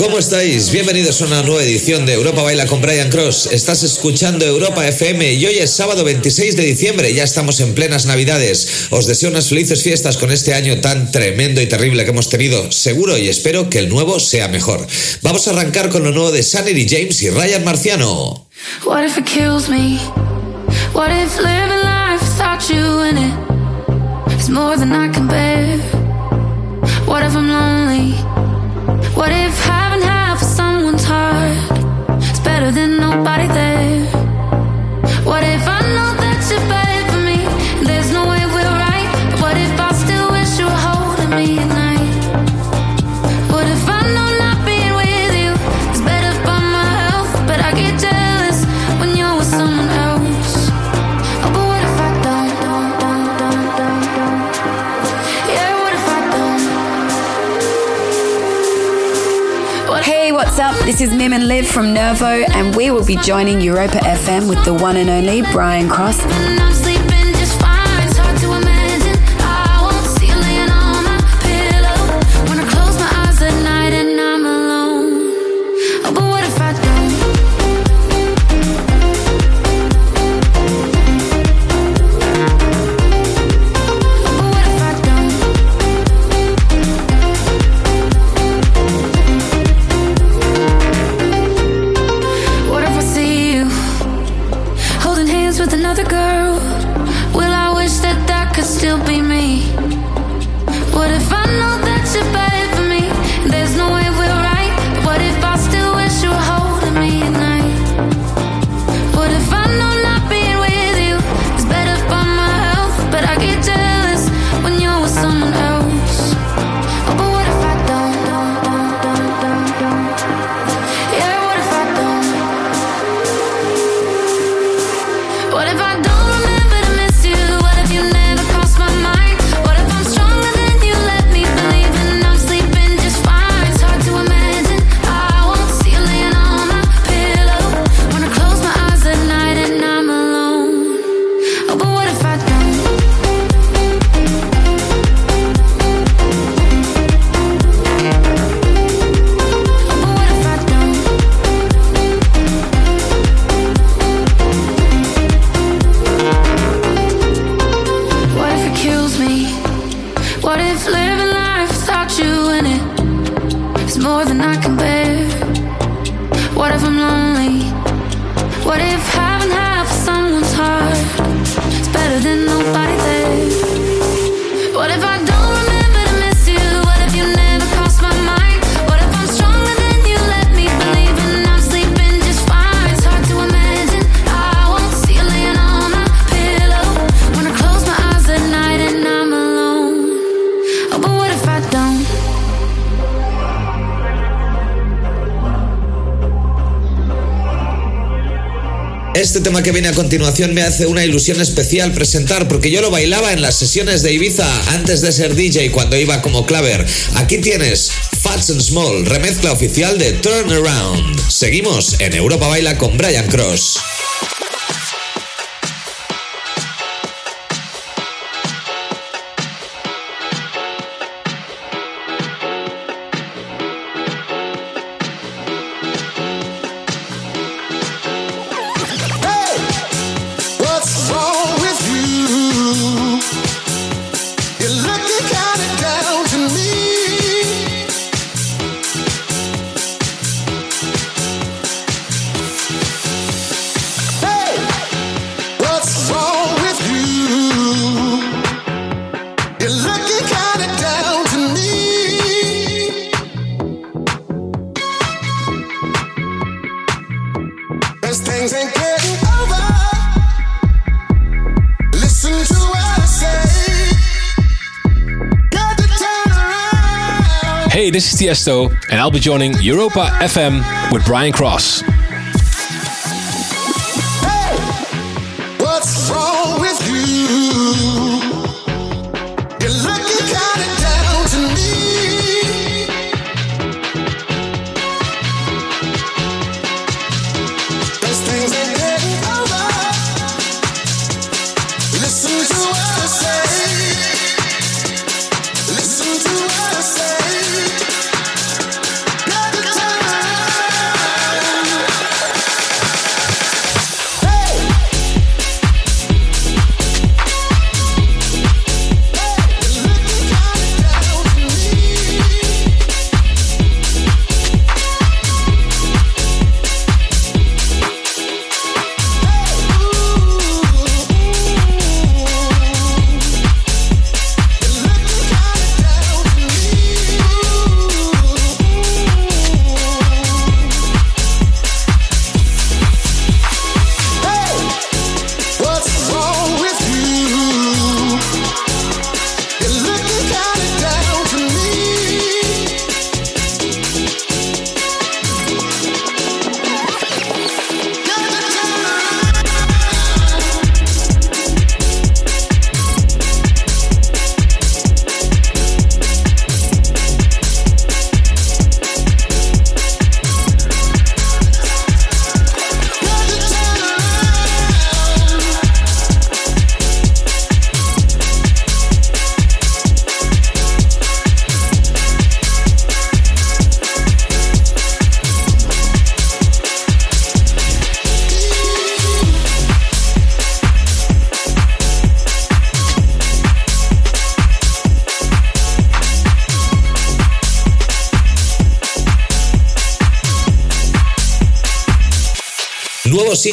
¿Cómo estáis? Bienvenidos a una nueva edición de Europa Baila con Brian Cross. Estás escuchando Europa FM y hoy es sábado 26 de diciembre. Ya estamos en plenas Navidades. Os deseo unas felices fiestas con este año tan tremendo y terrible que hemos tenido. Seguro y espero que el nuevo sea mejor. Vamos a arrancar con lo nuevo de Sanity James y Ryan Marciano. What if it kills me? What if living life without you in it is more than I can bear? What if I'm lonely? What if I for someone's heart. It's better than nobody there. What if I know? This is Mim and Liv from Nervo, and we will be joining Europa FM with the one and only Brian Cross. Este tema que viene a continuación me hace una ilusión especial presentar porque yo lo bailaba en las sesiones de Ibiza antes de ser DJ cuando iba como claver. Aquí tienes Fats and Small, remezcla oficial de Turnaround. Seguimos en Europa Baila con Brian Cross. This is Tiesto, and I'll be joining Europa FM with Brian Cross.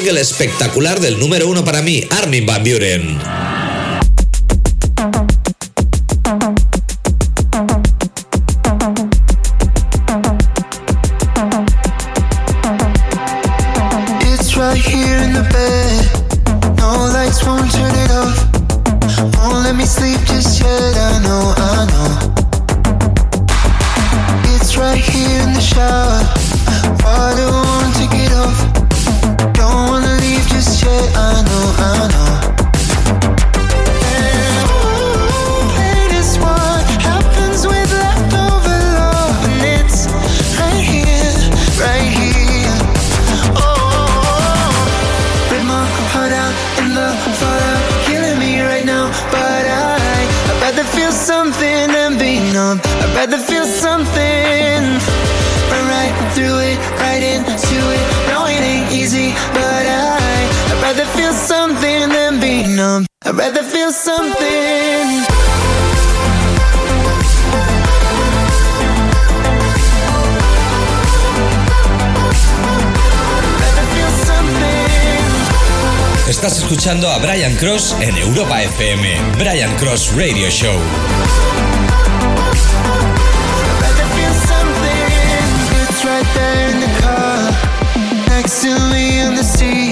Single espectacular del número uno para mí, Armin Van Buren. Escuchando a Brian Cross en Europa FM. Brian Cross Radio Show. Next to me in the sea,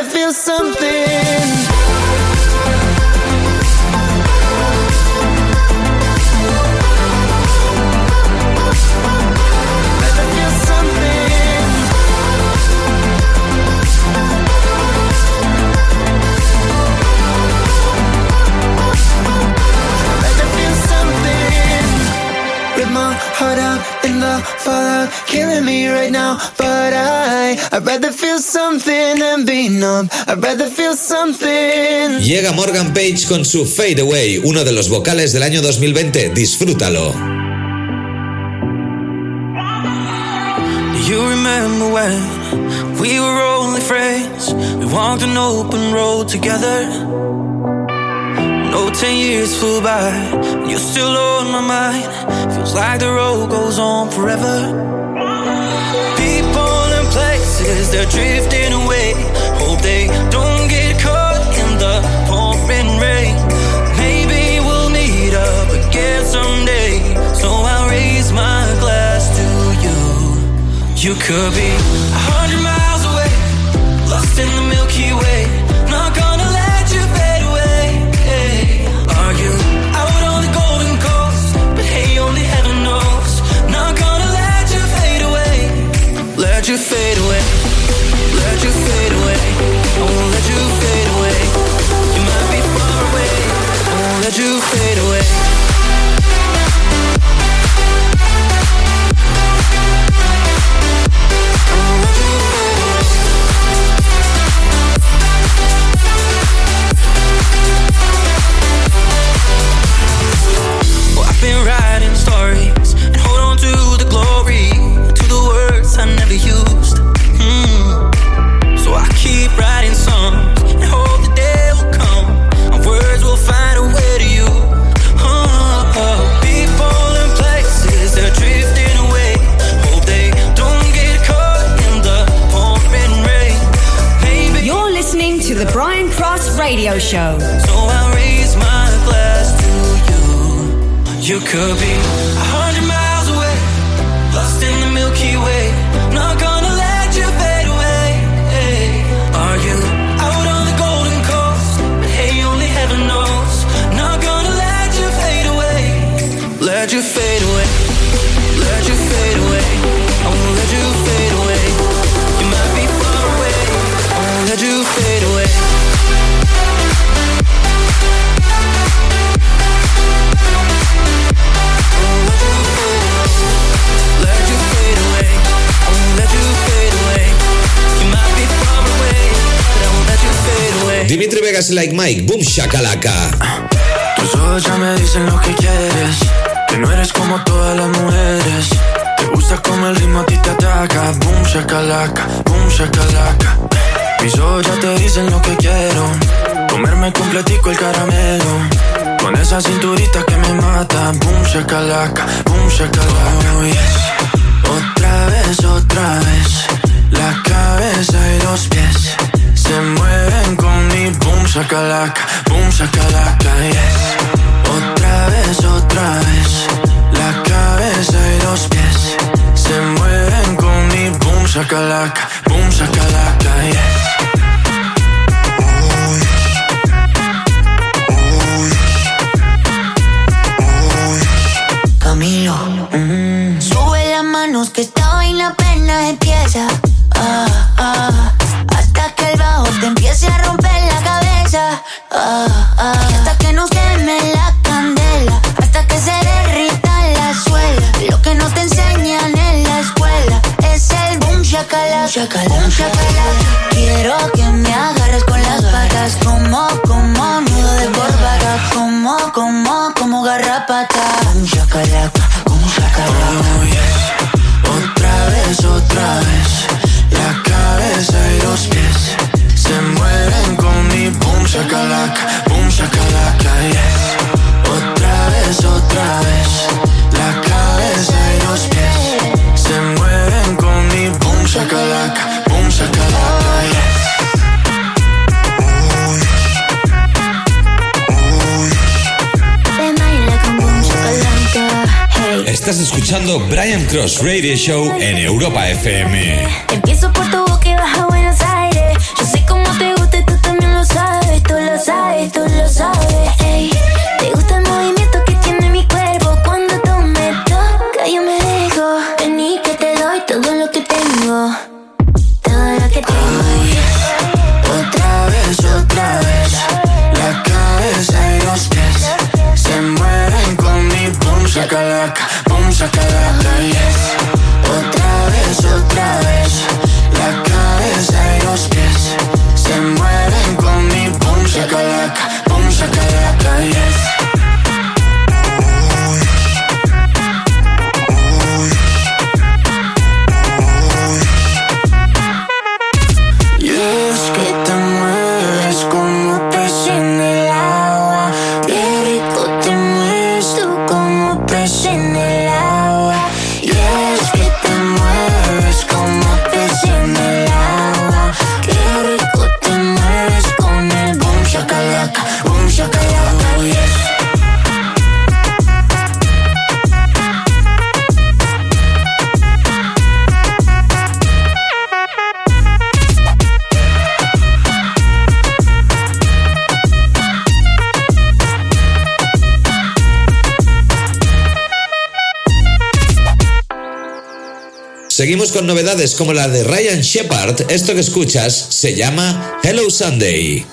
Rather feel something fallout, killing me right now. But I, I'd rather Llega Morgan Page con su Fade Away, uno de los vocales del año 2020. Disfrútalo. You remember when we were only friends? We walked an open road together. No, ten years flew by, and you're still on my mind. Feels like the road goes on forever. They're drifting away. Hope they don't get caught in the pouring rain. Maybe we'll meet up again someday. So I'll raise my glass to you. You could be a hundred miles away, lost in the Milky Way. Not gonna let you fade away, let you fade away. I won't gonna let you fade away. Let you far away, let you fade away. Show. So I raise my glass to you. You could be Like Mike, Boom Shakalaka. Tus ojos ya me dicen lo que quieres. Que no eres como todas las mujeres. Te gusta como el ritmo a ti te ataca. Boom shakalaka, boom shakalaka. Mis ojos ya te dicen lo que quiero. Comerme completico el caramelo. Con esa cinturita que me mata. Boom shakalaka, boom shakalaka. Oh. Otra vez, otra vez. La cabeza y los pies se mueven con mi boom shakalaka, boom shakalaka, yes. Otra vez, otra vez. La cabeza y los pies se mueven con mi boom shakalaka, boom shakalaka, yes. Camilo. Sube las manos que esta vaina apenas empieza. Cross Radio Show en Europa FM. Empiezo por tu boca y baja a Buenos Aires. Yo sé cómo te gusta y tú también lo sabes. Tú lo sabes, tú lo sabes. 是你。Novedades como la de Ryan Shepard. Esto que escuchas se llama Hello Sunday.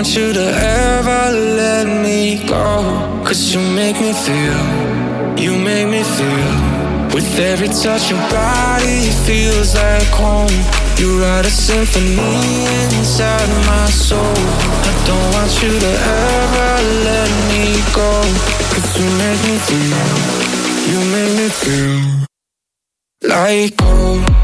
Want you to ever let me go. Cause you make me feel, you make me feel. With every touch, your body feels like home. You write a symphony inside my soul. I don't want you to ever let me go. Cause you make me feel. You make me feel like home.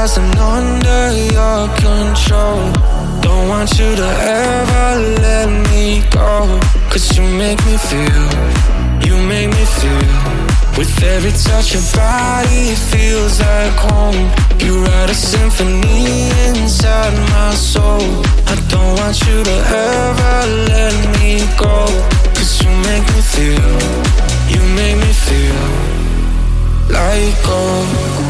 Hypnotized and under your control. Don't want you to ever let me go. Cause you make me feel, you make me feel. With every touch of body it feels like home. You write a symphony inside my soul. I don't want you to ever let me go. Cause you make me feel you make me feel like gold.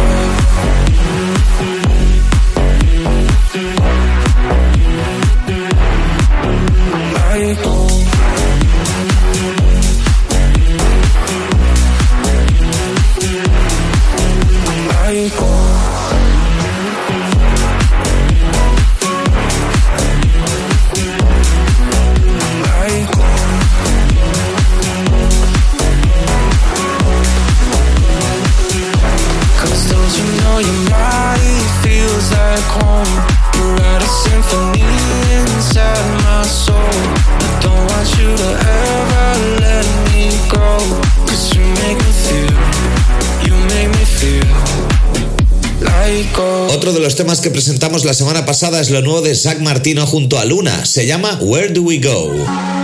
la semana pasada es lo nuevo de Zach Martino junto a Luna. Se llama Where Do We Go?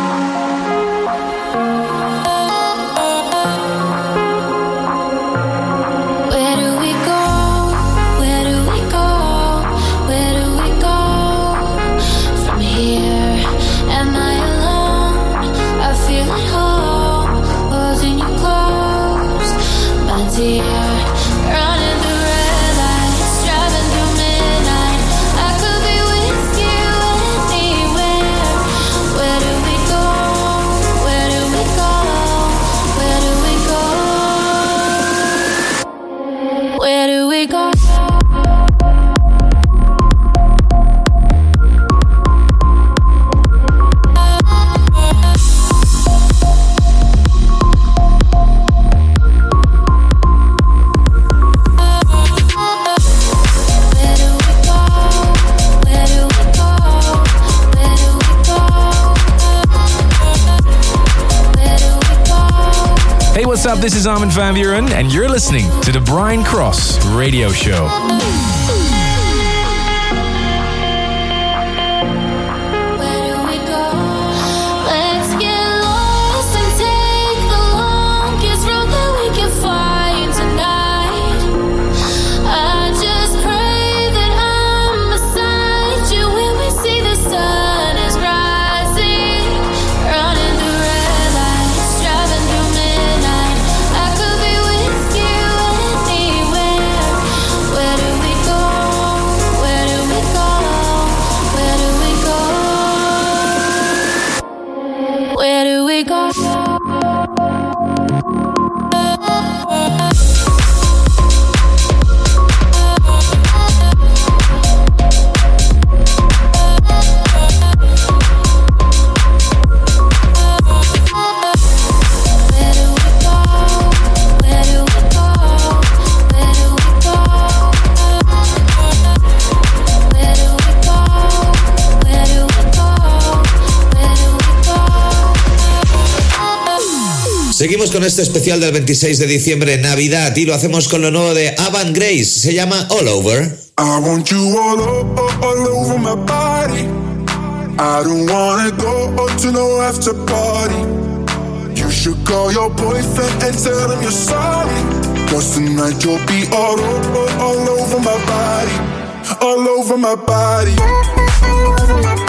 Up? This is Armin van Buuren, and you're listening to the Brian Cross Radio Show. Con este especial del 26 de diciembre, Navidad, y lo hacemos con lo nuevo de Avant Grace. Se llama All Over. I want you all, over, all over my body. I don't wanna go to no after party. You should call your boyfriend and tell him you're sorry. Cause tonight you'll be all over, all over my body. All over my body. All over my body.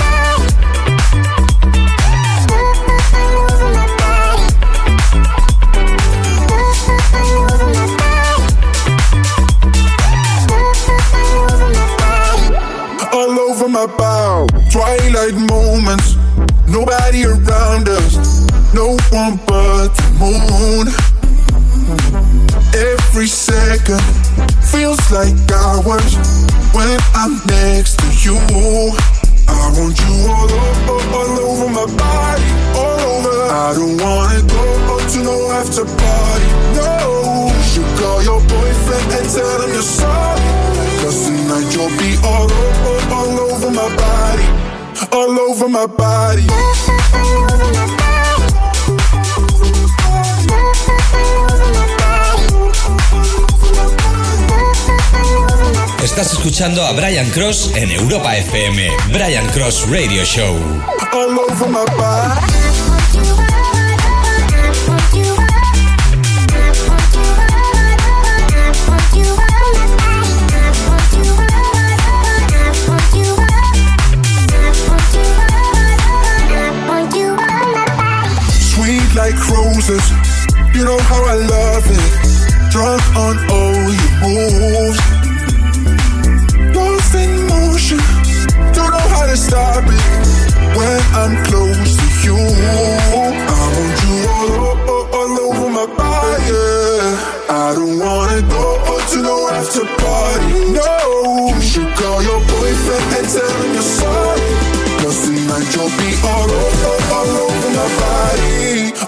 Escuchando a Brian Cross en Europa FM. Brian Cross Radio Show. All over my body. like roses. You know how I love it. Drunk on all your moves. To stop it. When I'm close to you, I want you all, all, all over my body. I don't wanna go to no after party. No, you should call your boyfriend and tell him you're sorry. Cause tonight you'll be all over, all over my body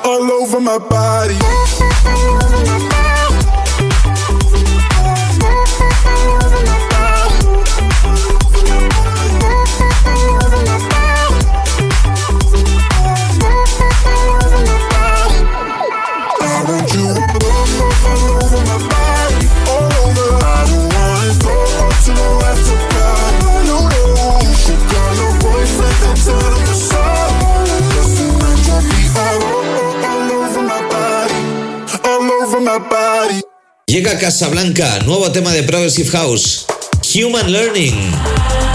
all over my body. Casablanca, nuevo tema de Progressive House, Human Learning.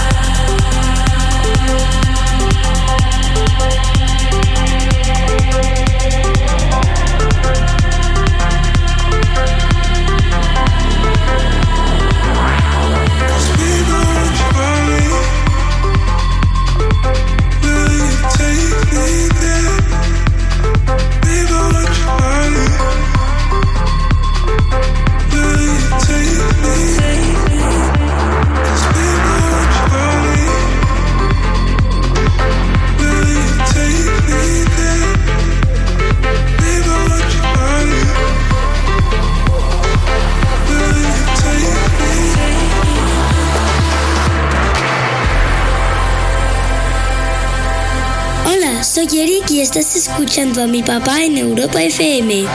Estás escuchando a mi papá en Europa FM.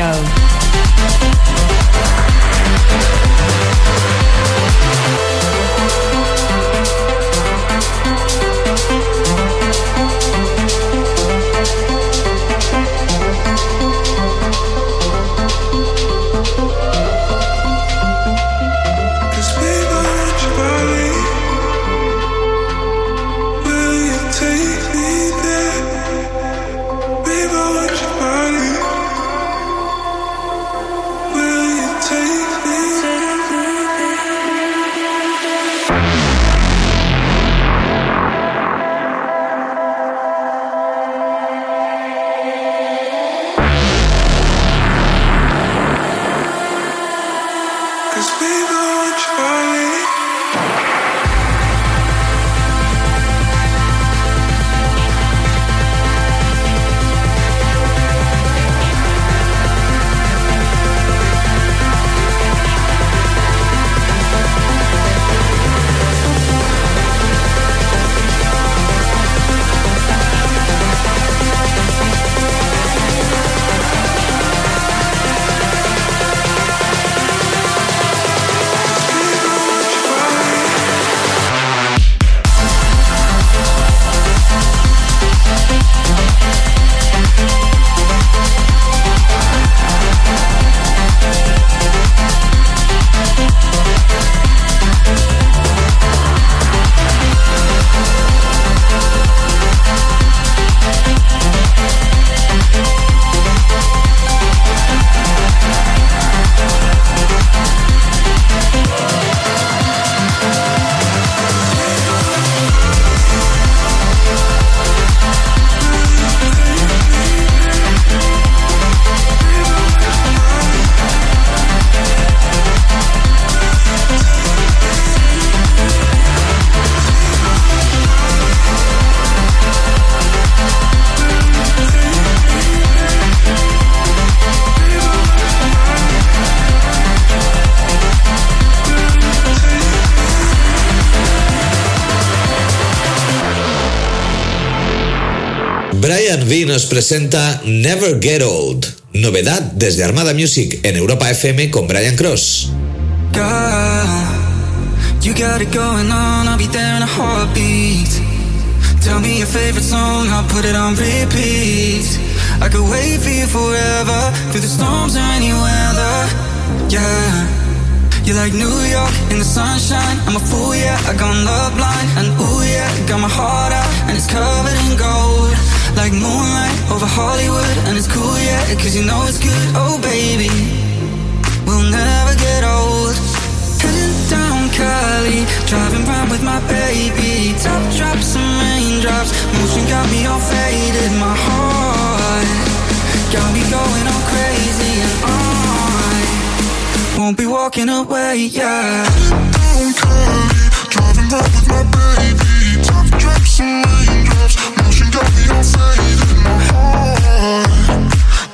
Show. Presenta Never Get Old, novedad desde Armada Music en Europa FM con Brian Cross. You're like New York in the sunshine. I'm a fool, yeah, I got love blind. And ooh, yeah, got my heart out, and it's covered in gold. Like moonlight over Hollywood, and it's cool, yeah, cause you know it's good. Oh, baby, we'll never get old. Heading down Cali, driving round with my baby. Top drops and raindrops, motion got me all faded. My heart got me going won't be walking away, yeah. Driving round with my baby. Drops and raindrops, motion got me all faded. My heart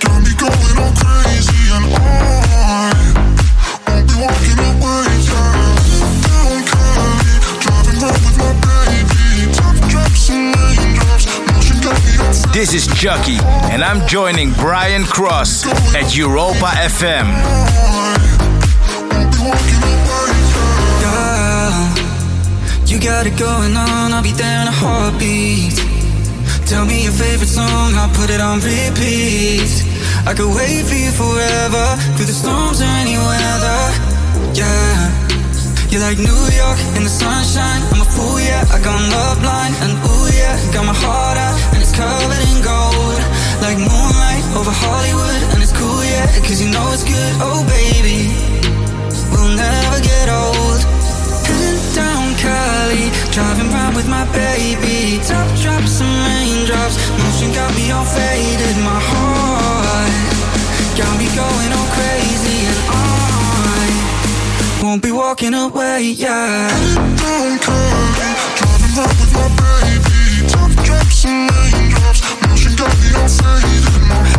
got me going all crazy, and won't be walking away. Yeah. Driving with my baby. Drops and raindrops, motion got me all faded. This is Chuckie, and I'm joining Brian Cross at Europa FM. You got it going on, I'll be there in a heartbeat. Tell me your favorite song, I'll put it on repeat. I could wait for you forever, through the storms or any weather. Yeah. You're like New York in the sunshine. I'm a fool, yeah. I got love blind, and ooh, yeah. Got my heart out, and it's covered in gold. Like moonlight over Hollywood, and it's cool, yeah. Cause you know it's good, oh baby. We'll never get old. Heading down Cali, driving round with my baby. Top drops and raindrops, motion got me all faded. My heart got me going all crazy, and I won't be walking away, yeah. Down Cali, driving round with my baby. Top drops and raindrops, motion got me all faded. My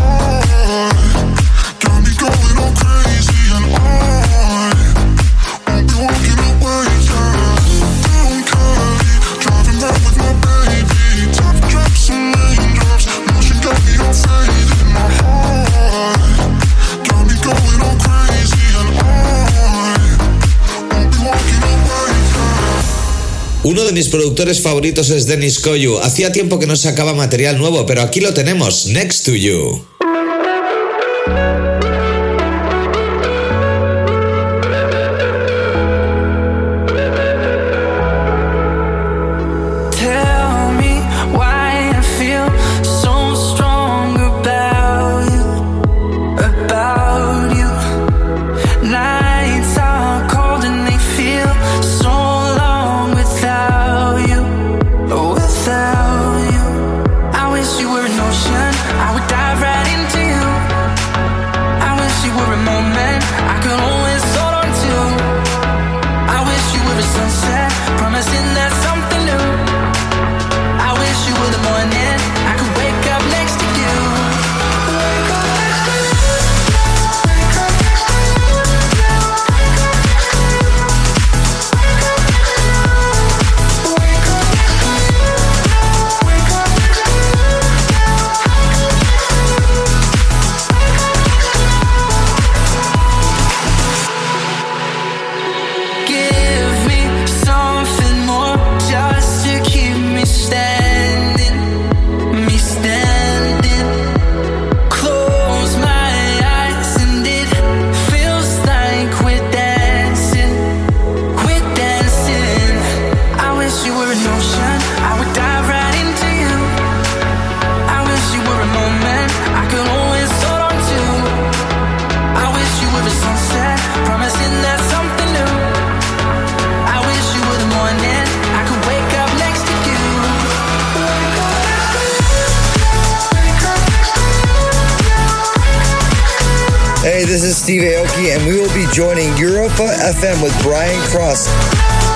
Uno de mis productores favoritos es Dennis Koyu. Hacía tiempo que no sacaba material nuevo, pero aquí lo tenemos, Next to You. This is Steve Aoki, and we will be joining Europa FM with Brian Cross.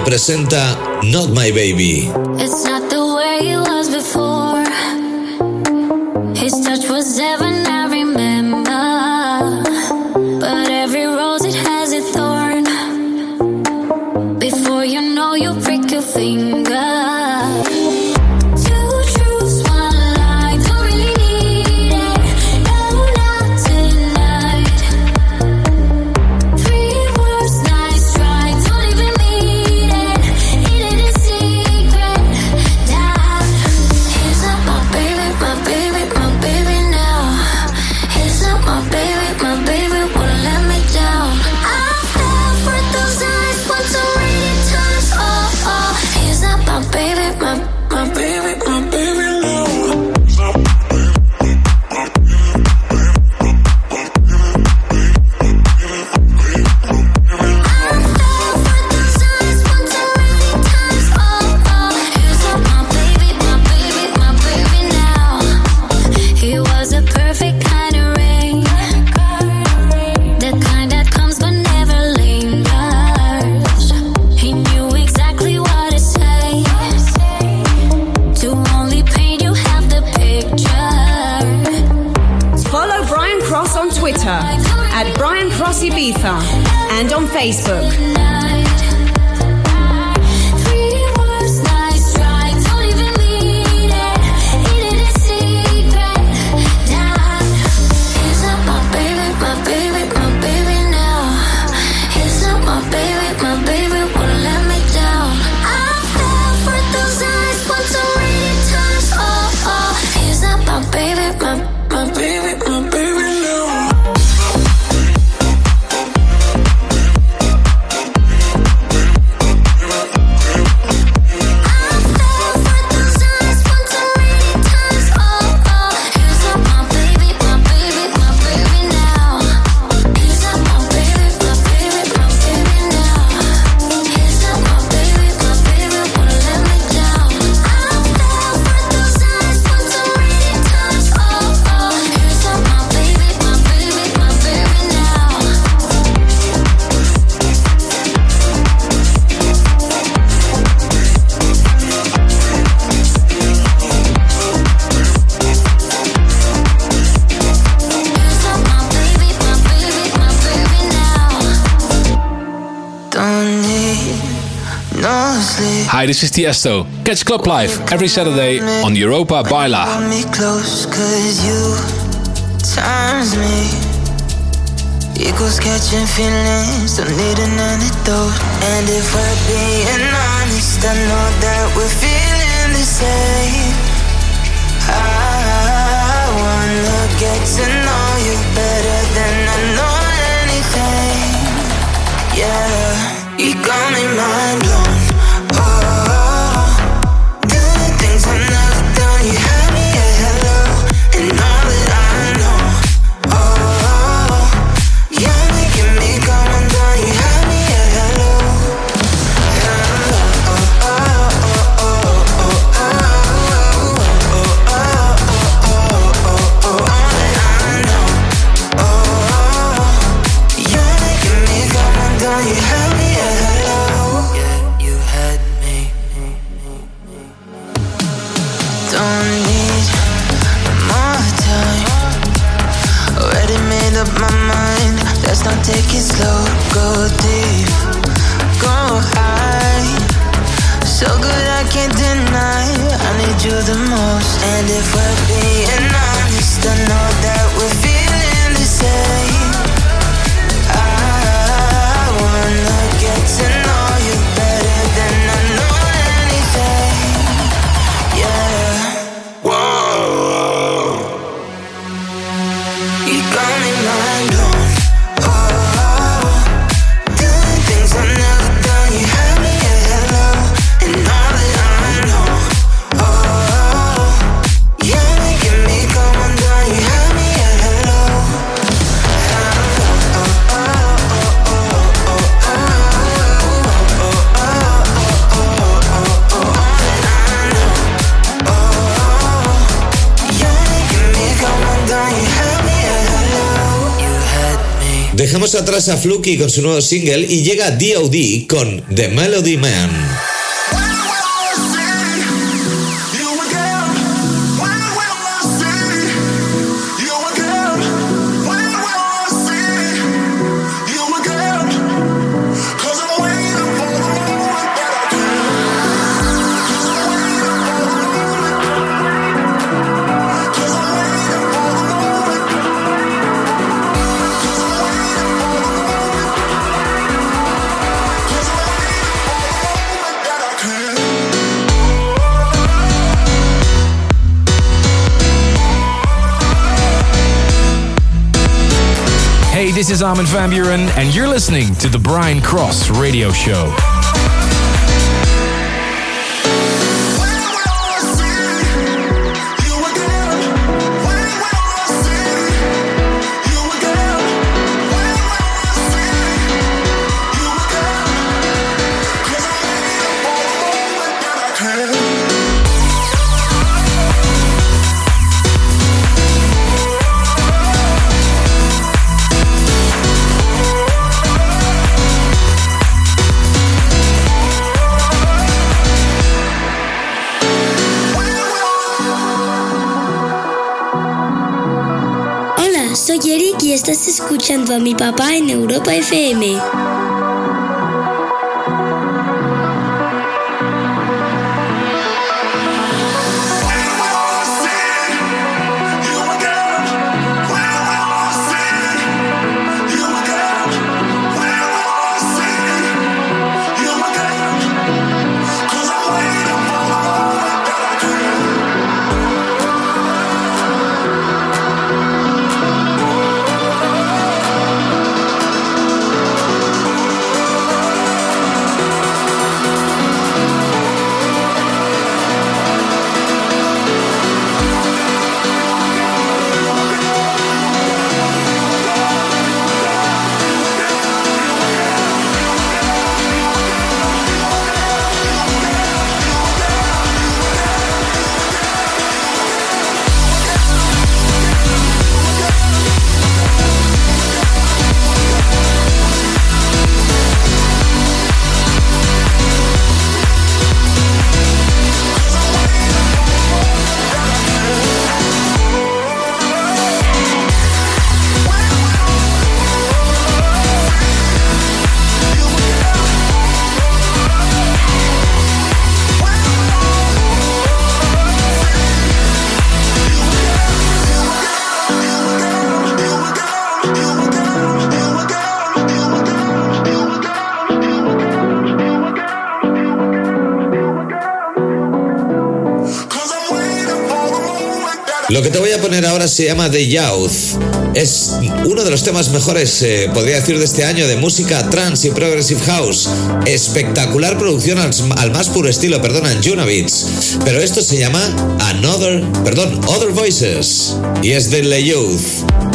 Presenta Not My Baby. This is Tiesto. Catch Club Live every Saturday on Europa Baila. Equals catching feelings, don't need an antidote. And if we're being honest, I know that we're feeling the same. I wanna get to know you better than I know anything. Yeah, you got me mind blown. You the most. And if we're being honest, I know that Dejamos atrás a Fluky con su nuevo single y llega D.O.D. con The Melody Man. This is Armin van Buuren, and you're listening to the Brian Cross Radio Show. Escuchando a mi papá en Europa FM. Lo que te voy a poner ahora se llama The Youth. Es uno de los temas mejores, eh, podría decir, de este año de música trance y progressive house. Espectacular producción al, al más puro estilo, perdonan, Junavits. Pero esto se llama Another, perdón, Other Voices. Y es de The Youth.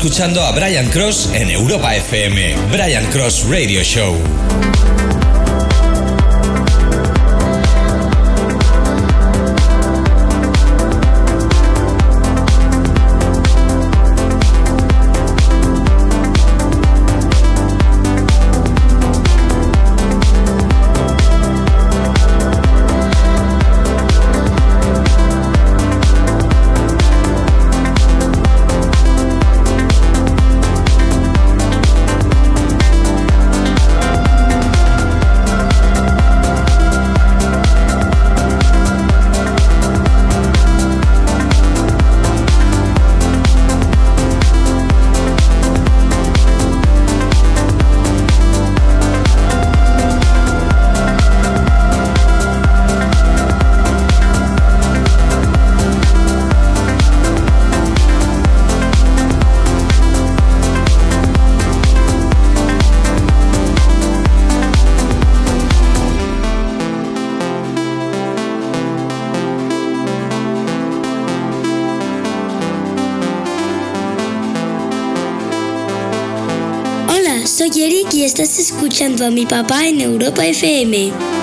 Escuchando a Brian Cross en Europa FM. Brian Cross Radio Show. Escuchando a mi papá en Europa FM.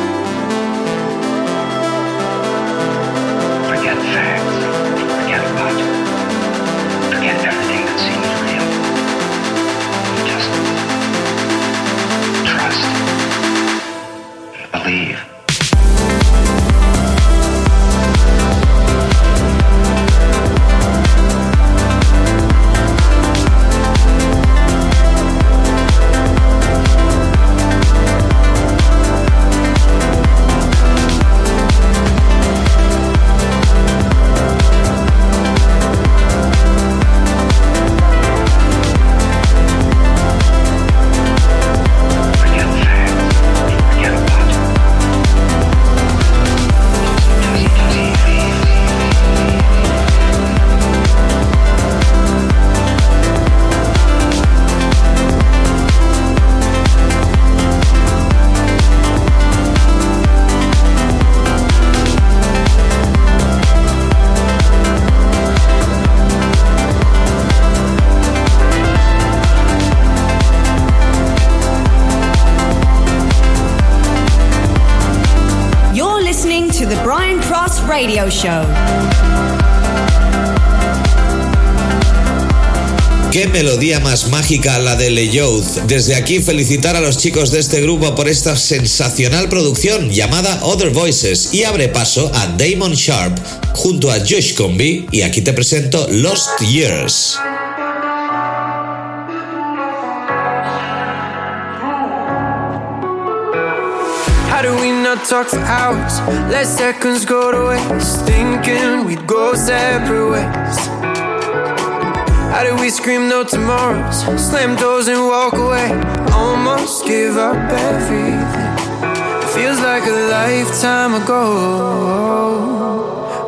Más mágica la de Le Youth. Desde aquí felicitar a los chicos de este grupo por esta sensacional producción llamada Other Voices y abre paso a Damon Sharp junto a Josh Combi y aquí te presento Lost Years. Hours? How do we scream no tomorrows? Slam doors and walk away. Almost give up everything. Feels like a lifetime ago.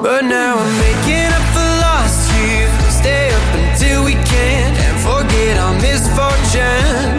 But now I'm making up for lost years. Stay up until we can't and forget our misfortunes.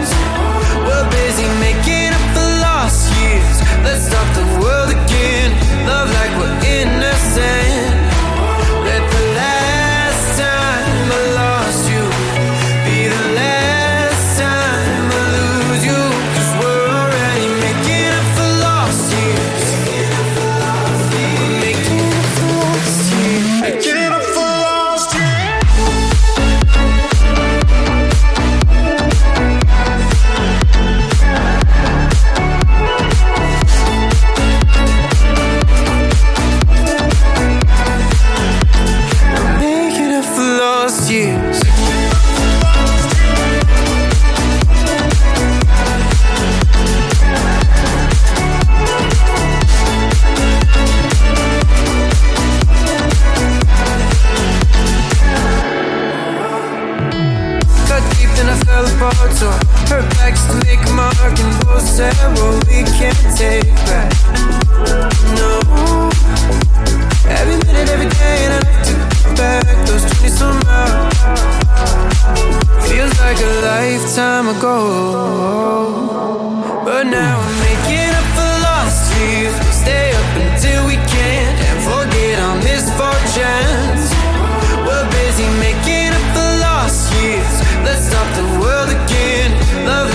Make mark, and both said, "Well, we can't take back." No. Every minute, every day, and I back those 20 some. Feels like a lifetime ago. But now making up for lost years. We stay up until we can't and forget our misfortunes. We're busy making up for lost years. Let's stop the world again. Love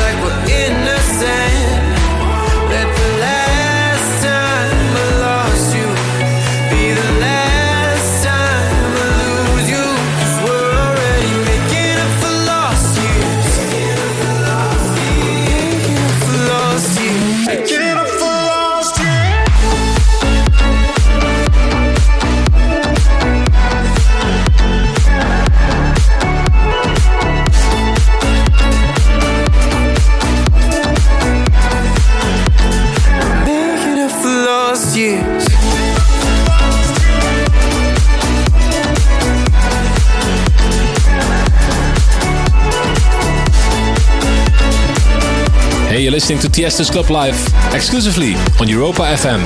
listening to Tiesto's Club Live exclusively on Europa FM.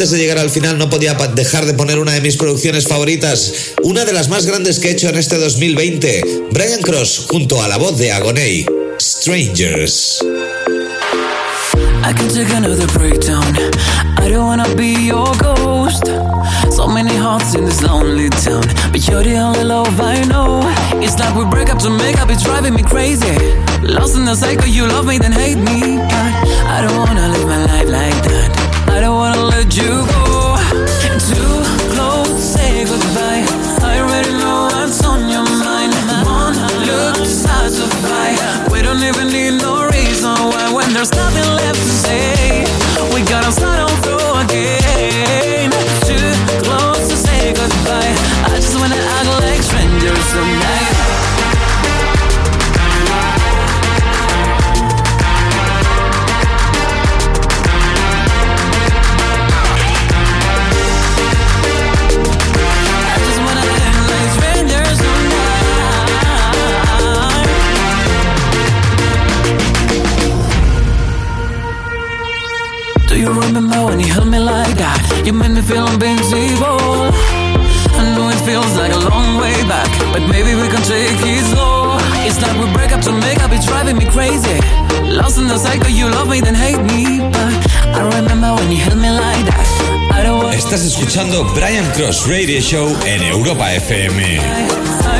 Antes de llegar al final no podía dejar de poner una de mis producciones favoritas, una de las más grandes que he hecho en este 2020, Brian Cross junto a la voz de Agoney, Strangers. I can take another breakdown. I don't wanna be your ghost. So many hearts in this lonely town, but you're the only love I know. It's like we break up to make up, it's driving me crazy. Lost in the cycle, you love me, then hate me. I don't wanna live my life like you go. You made me feel invincible. I know it feels like a long way back, but maybe we can take it slow. It's like we break up to make up, it's driving me crazy. Lost in the cycle, you love me, then hate me. But I remember when you held me like that. I don't want Estás escuchando Brian Cross Radio Show en Europa FM. I already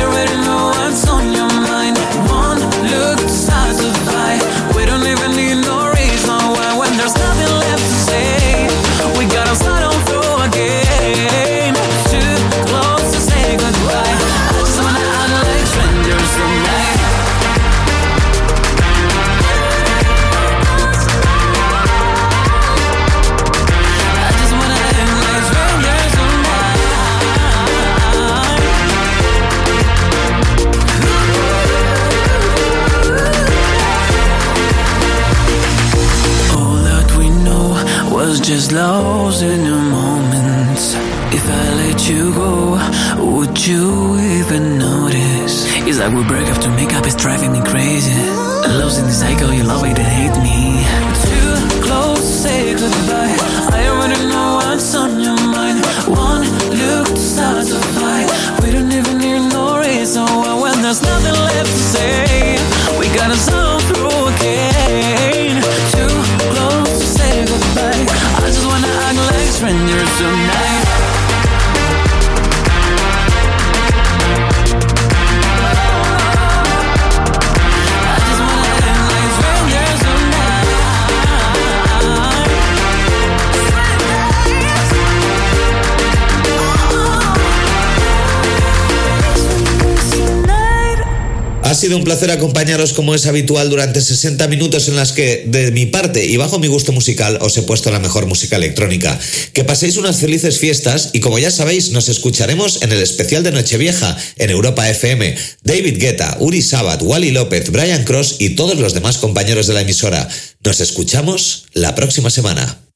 placer acompañaros como es habitual durante 60 minutos en las que, de mi parte y bajo mi gusto musical, os he puesto la mejor música electrónica. Que paséis unas felices fiestas y como ya sabéis, nos escucharemos en el especial de Nochevieja en Europa FM. David Guetta, Uri Sabat, Wally López, Brian Cross y todos los demás compañeros de la emisora. Nos escuchamos la próxima semana.